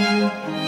Música